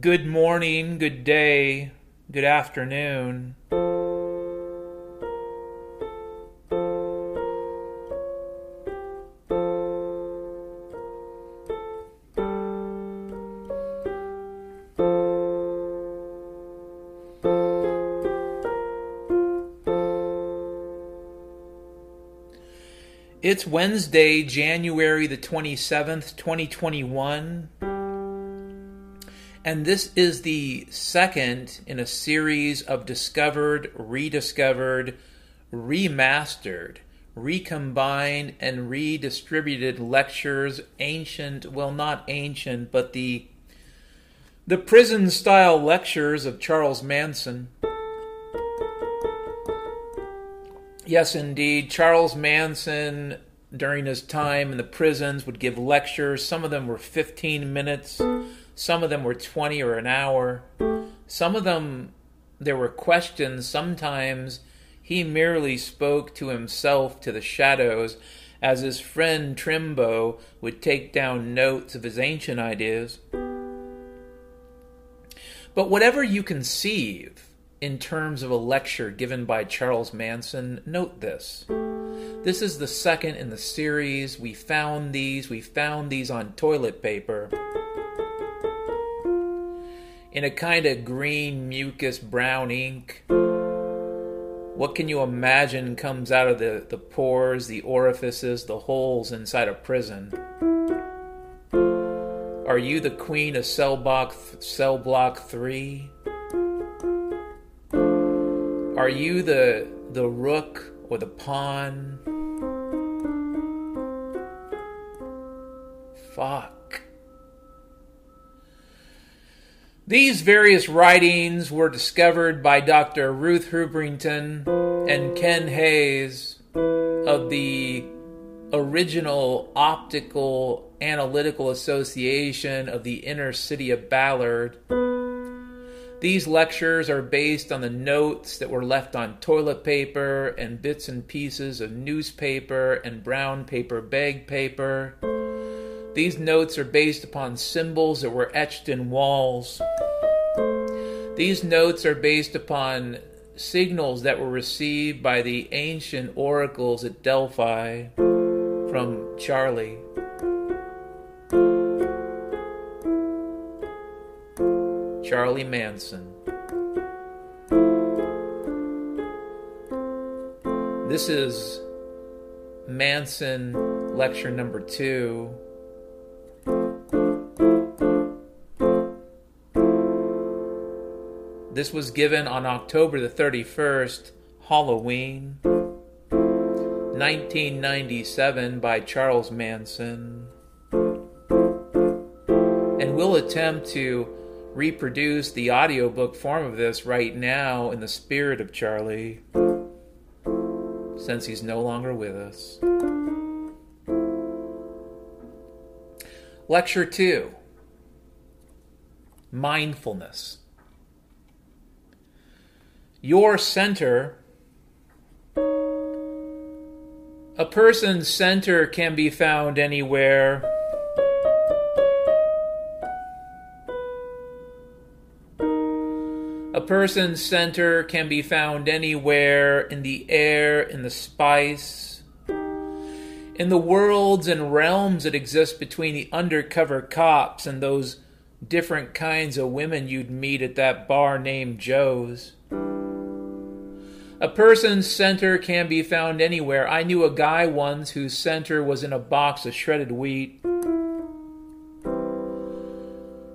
Good morning, good day, good afternoon. It's Wednesday, January the 27th, 2021. And this is the second in a series of discovered, rediscovered, remastered, recombined, and redistributed lectures, ancient, well, not ancient, but the the prison style lectures of Charles Manson. Yes, indeed. Charles Manson, during his time in the prisons, would give lectures. Some of them were 15 minutes, some of them were 20 or an hour. Some of them, there were questions. Sometimes he merely spoke to himself, to the shadows, as his friend Trimbo would take down notes of his ancient ideas. But whatever you conceive, in terms of a lecture given by Charles Manson, note this. This is the second in the series. We found these. We found these on toilet paper. In a kind of green, mucus, brown ink. What can you imagine comes out of the, the pores, the orifices, the holes inside a prison? Are you the queen of cell block, cell block 3? Are you the the rook or the pawn? Fuck. These various writings were discovered by Dr. Ruth Hubrington and Ken Hayes of the original Optical Analytical Association of the Inner City of Ballard. These lectures are based on the notes that were left on toilet paper and bits and pieces of newspaper and brown paper bag paper. These notes are based upon symbols that were etched in walls. These notes are based upon signals that were received by the ancient oracles at Delphi from Charlie. Charlie Manson. This is Manson lecture number two. This was given on October the 31st, Halloween, 1997, by Charles Manson. And we'll attempt to reproduce the audiobook form of this right now in the spirit of Charlie, since he's no longer with us. Lecture 2 Mindfulness. Your center. A person's center can be found anywhere A person's center can be found anywhere in the air, in the spice, in the worlds and realms that exist between the undercover cops and those different kinds of women you'd meet at that bar named Joe's. A person's center can be found anywhere. I knew a guy once whose center was in a box of shredded wheat.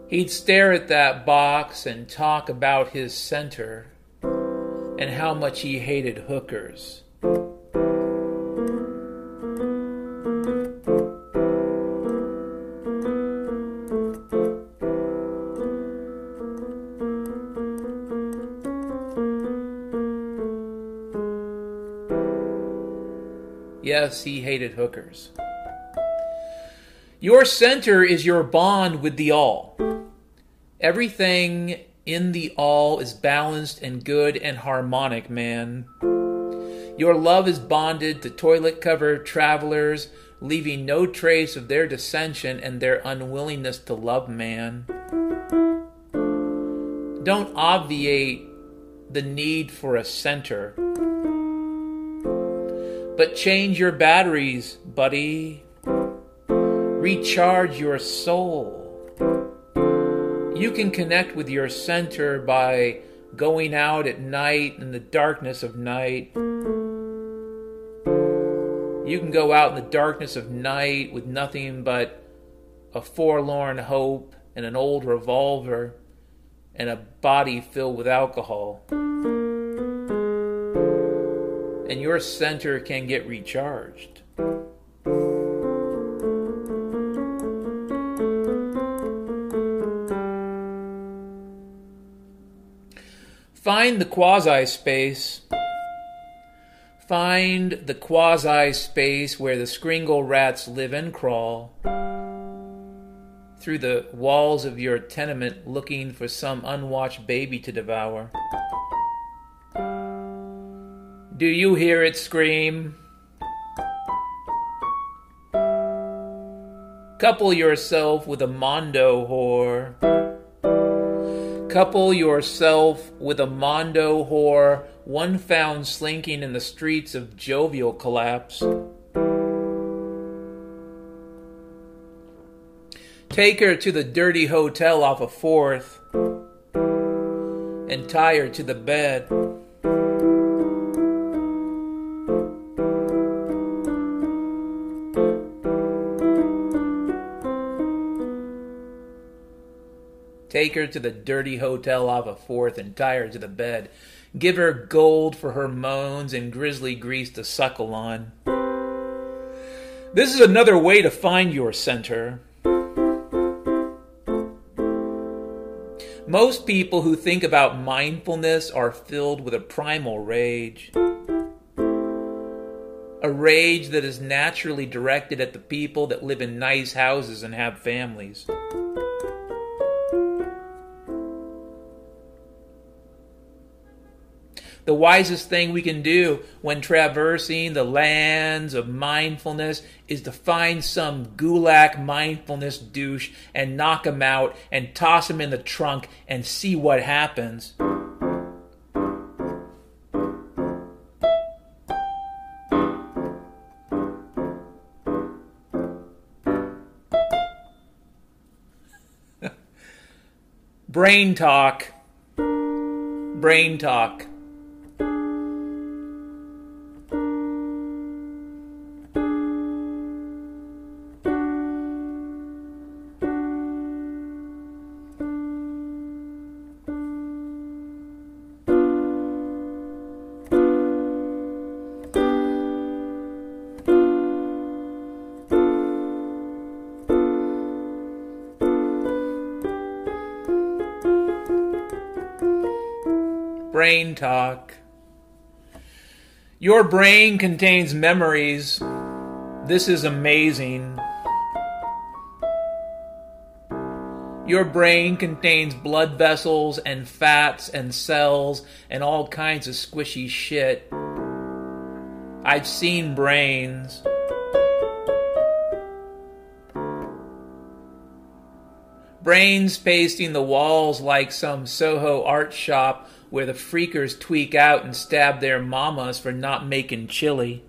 He'd stare at that box and talk about his center and how much he hated hookers. Yes, he hated hookers. Your center is your bond with the all. Everything in the all is balanced and good and harmonic, man. Your love is bonded to toilet cover travelers, leaving no trace of their dissension and their unwillingness to love man. Don't obviate the need for a center. But change your batteries, buddy. Recharge your soul. You can connect with your center by going out at night in the darkness of night. You can go out in the darkness of night with nothing but a forlorn hope and an old revolver and a body filled with alcohol. And your center can get recharged. Find the quasi space. Find the quasi space where the scringle rats live and crawl through the walls of your tenement looking for some unwatched baby to devour. Do you hear it scream? Couple yourself with a Mondo whore. Couple yourself with a Mondo whore, one found slinking in the streets of jovial collapse. Take her to the dirty hotel off a of fourth and tie her to the bed. Take her to the dirty hotel off of fourth and tie her to the bed. Give her gold for her moans and grizzly grease to suckle on. This is another way to find your center. Most people who think about mindfulness are filled with a primal rage. A rage that is naturally directed at the people that live in nice houses and have families. The wisest thing we can do when traversing the lands of mindfulness is to find some gulak mindfulness douche and knock him out and toss him in the trunk and see what happens. Brain talk. Brain talk. Brain talk. Your brain contains memories. This is amazing. Your brain contains blood vessels and fats and cells and all kinds of squishy shit. I've seen brains. Brains pasting the walls like some Soho art shop where the freakers tweak out and stab their mamas for not making chili.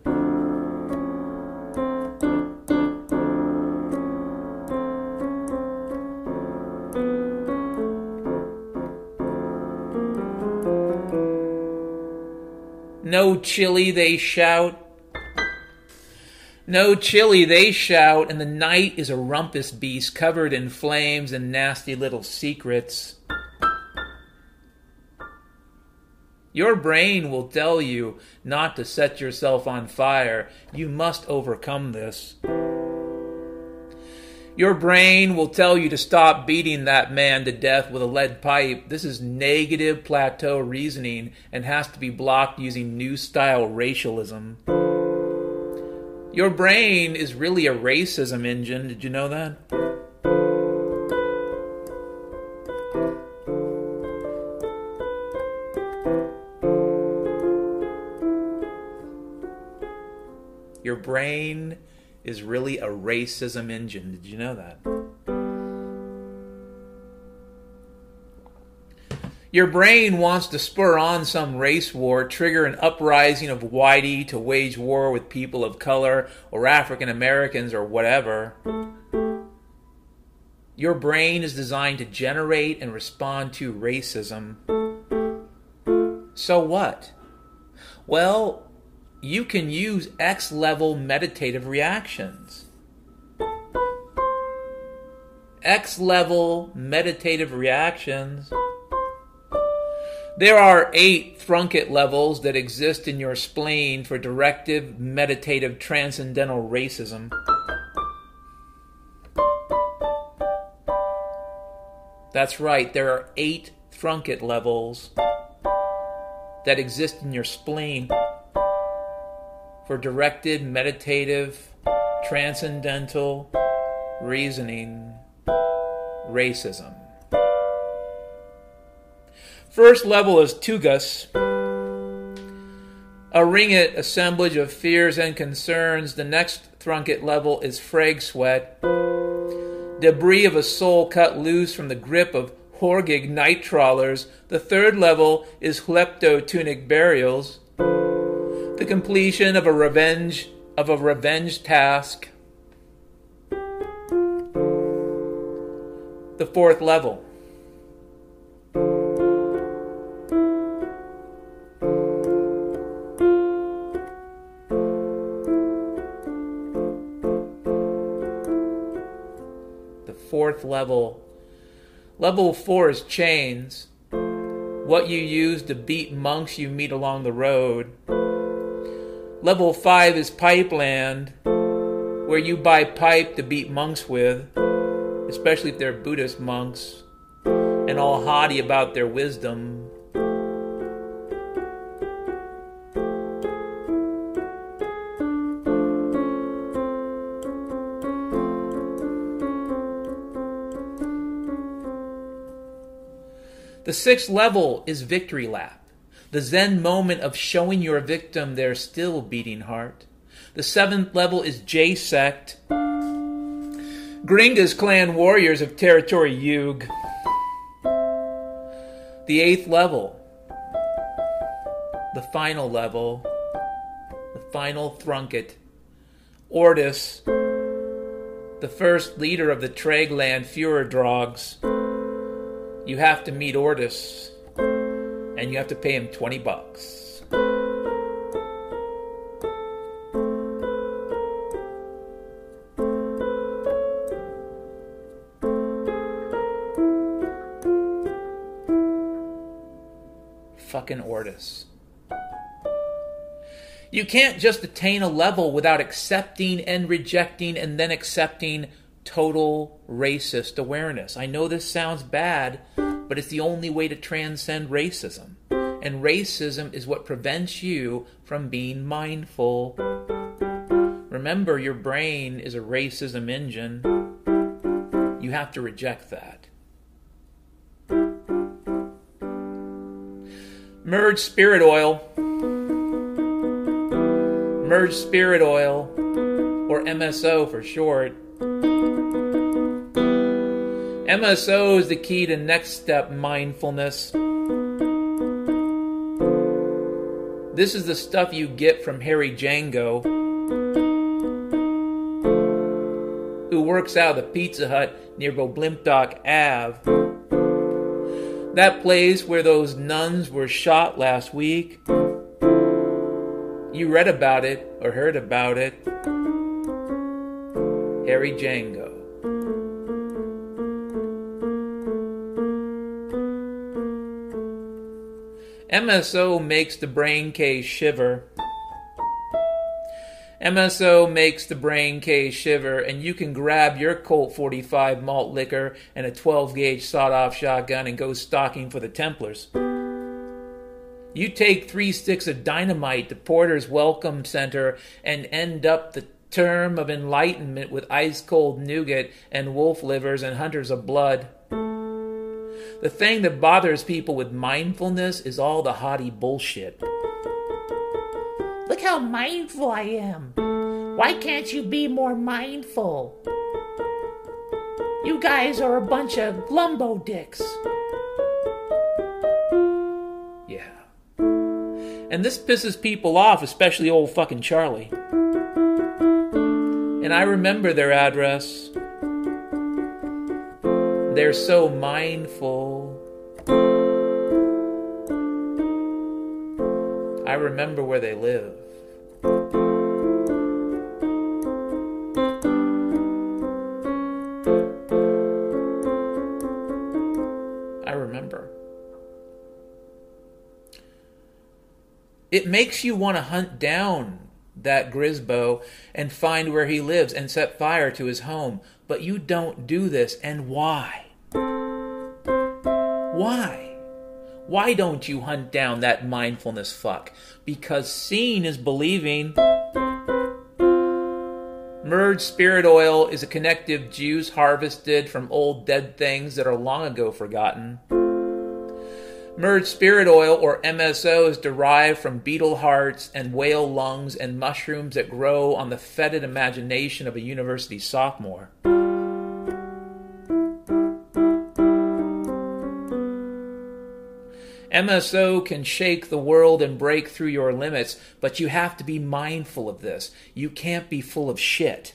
No chili, they shout. No chili, they shout, and the night is a rumpus beast covered in flames and nasty little secrets. Your brain will tell you not to set yourself on fire. You must overcome this. Your brain will tell you to stop beating that man to death with a lead pipe. This is negative plateau reasoning and has to be blocked using new style racialism. Your brain is really a racism engine. Did you know that? Your brain is really a racism engine. Did you know that? Your brain wants to spur on some race war, trigger an uprising of whitey to wage war with people of color or African Americans or whatever. Your brain is designed to generate and respond to racism. So what? Well, you can use X level meditative reactions. X level meditative reactions there are eight Thrunkett levels that exist in your spleen for directive, meditative, transcendental racism. That's right, there are eight Thrunkett levels that exist in your spleen for directed, meditative, transcendental reasoning racism. First level is Tugas, a ringlet assemblage of fears and concerns. The next Thrunkett level is Frag Sweat, debris of a soul cut loose from the grip of Horgig night trawlers. The third level is Hlepto Tunic burials, the completion of a revenge of a revenge task. The fourth level The fourth level. Level four is chains, what you use to beat monks you meet along the road. Level five is pipeland, where you buy pipe to beat monks with, especially if they're Buddhist monks and all haughty about their wisdom. The sixth level is victory lap, the Zen moment of showing your victim their still beating heart. The seventh level is J sect, Gringa's clan warriors of territory Yug. The eighth level, the final level, the final Thrunkett, Ortis, the first leader of the Tregland Führerdrogs you have to meet Ortis and you have to pay him 20 bucks. Fucking Ortis. You can't just attain a level without accepting and rejecting and then accepting total racist awareness. I know this sounds bad, but it's the only way to transcend racism. And racism is what prevents you from being mindful. Remember, your brain is a racism engine. You have to reject that. Merge spirit oil. Merge spirit oil, or MSO for short MSO is the key to next step mindfulness. This is the stuff you get from Harry Django, who works out of the Pizza Hut near Boblimpdock Ave. That place where those nuns were shot last week. You read about it or heard about it. Harry Django. MSO makes the brain case shiver. MSO makes the brain case shiver, and you can grab your Colt 45 malt liquor and a 12 gauge sawed off shotgun and go stalking for the Templars. You take three sticks of dynamite to Porter's Welcome Center and end up the term of enlightenment with ice cold nougat and wolf livers and hunters of blood. The thing that bothers people with mindfulness is all the haughty bullshit. Look how mindful I am. Why can't you be more mindful? You guys are a bunch of glumbo dicks. Yeah. And this pisses people off, especially old fucking Charlie. And I remember their address. They're so mindful. Remember where they live. I remember. It makes you want to hunt down that Grisbo and find where he lives and set fire to his home. But you don't do this. And why? Why? Why don't you hunt down that mindfulness fuck? Because seeing is believing. Merged spirit oil is a connective juice harvested from old dead things that are long ago forgotten. Merged spirit oil, or MSO, is derived from beetle hearts and whale lungs and mushrooms that grow on the fetid imagination of a university sophomore. MSO can shake the world and break through your limits, but you have to be mindful of this. You can't be full of shit.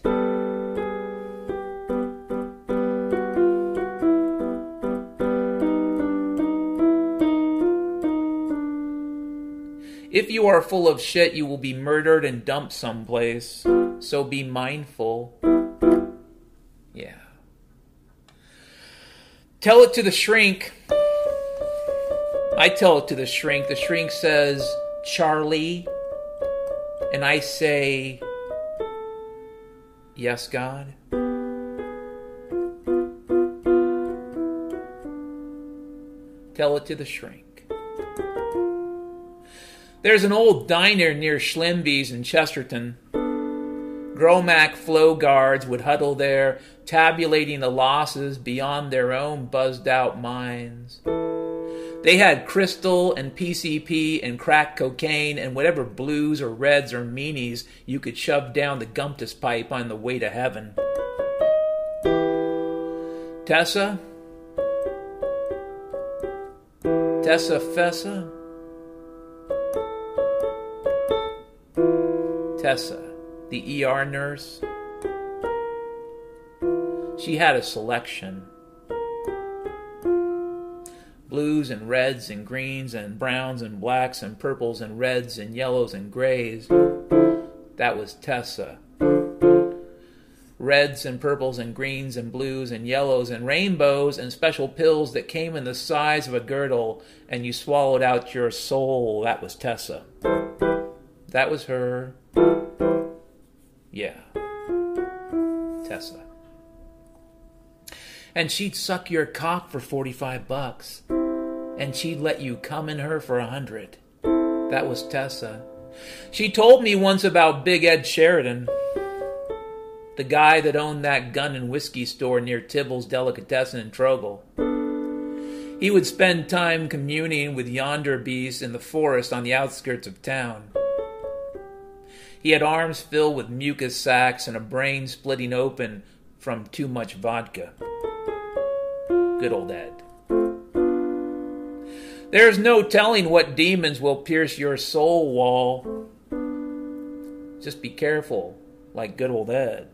If you are full of shit, you will be murdered and dumped someplace. So be mindful. Yeah. Tell it to the shrink. I tell it to the shrink. The shrink says, Charlie. And I say, Yes, God. Tell it to the shrink. There's an old diner near Schlimby's in Chesterton. Gromack flow guards would huddle there, tabulating the losses beyond their own buzzed out minds. They had crystal and PCP and crack cocaine and whatever blues or reds or meanies you could shove down the Gumptus pipe on the way to heaven. Tessa? Tessa Fessa? Tessa, the ER nurse. She had a selection blues and reds and greens and browns and blacks and purples and reds and yellows and grays. That was Tessa. Reds and purples and greens and blues and yellows and rainbows and special pills that came in the size of a girdle and you swallowed out your soul. That was Tessa. That was her. Yeah. Tessa. And she'd suck your cock for 45 bucks. And she'd let you come in her for a hundred. That was Tessa. She told me once about Big Ed Sheridan, the guy that owned that gun and whiskey store near Tibble's Delicatessen in Trogel. He would spend time communing with yonder beasts in the forest on the outskirts of town. He had arms filled with mucus sacks and a brain splitting open from too much vodka. Good old Ed. There's no telling what demons will pierce your soul wall. Just be careful, like good old Ed.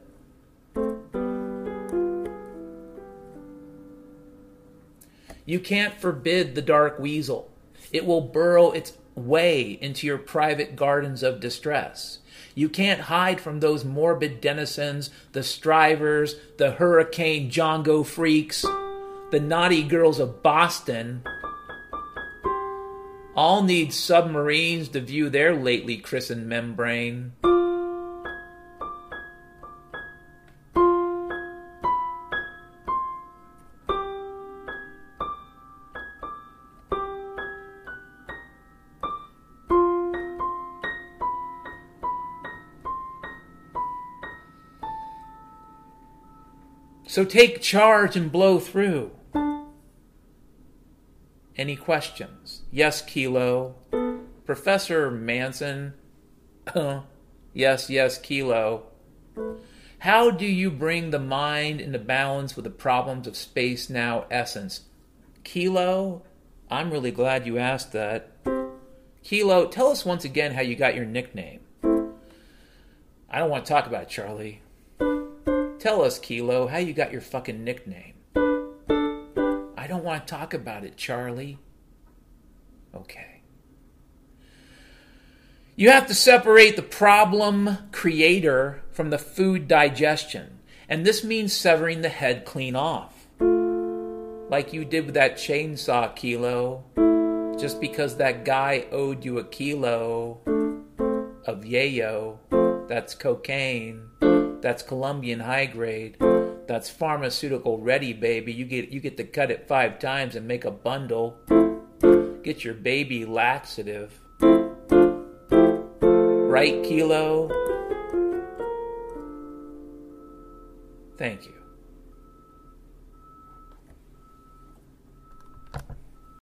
You can't forbid the dark weasel. It will burrow its way into your private gardens of distress. You can't hide from those morbid denizens, the strivers, the hurricane jongo freaks, the naughty girls of Boston. All need submarines to view their lately christened membrane. So take charge and blow through. Any questions? Yes, Kilo. Professor Manson? Uh-huh. yes, yes, Kilo. How do you bring the mind into balance with the problems of space now essence? Kilo, I'm really glad you asked that. Kilo, tell us once again how you got your nickname. I don't want to talk about it, Charlie. Tell us, Kilo, how you got your fucking nickname. Don't want to talk about it, Charlie. Okay. You have to separate the problem creator from the food digestion. And this means severing the head clean off. Like you did with that chainsaw kilo. Just because that guy owed you a kilo of yayo, that's cocaine, that's Colombian high grade, that's pharmaceutical ready, baby. You get you get to cut it five times and make a bundle. Get your baby laxative. Right, Kilo? Thank you.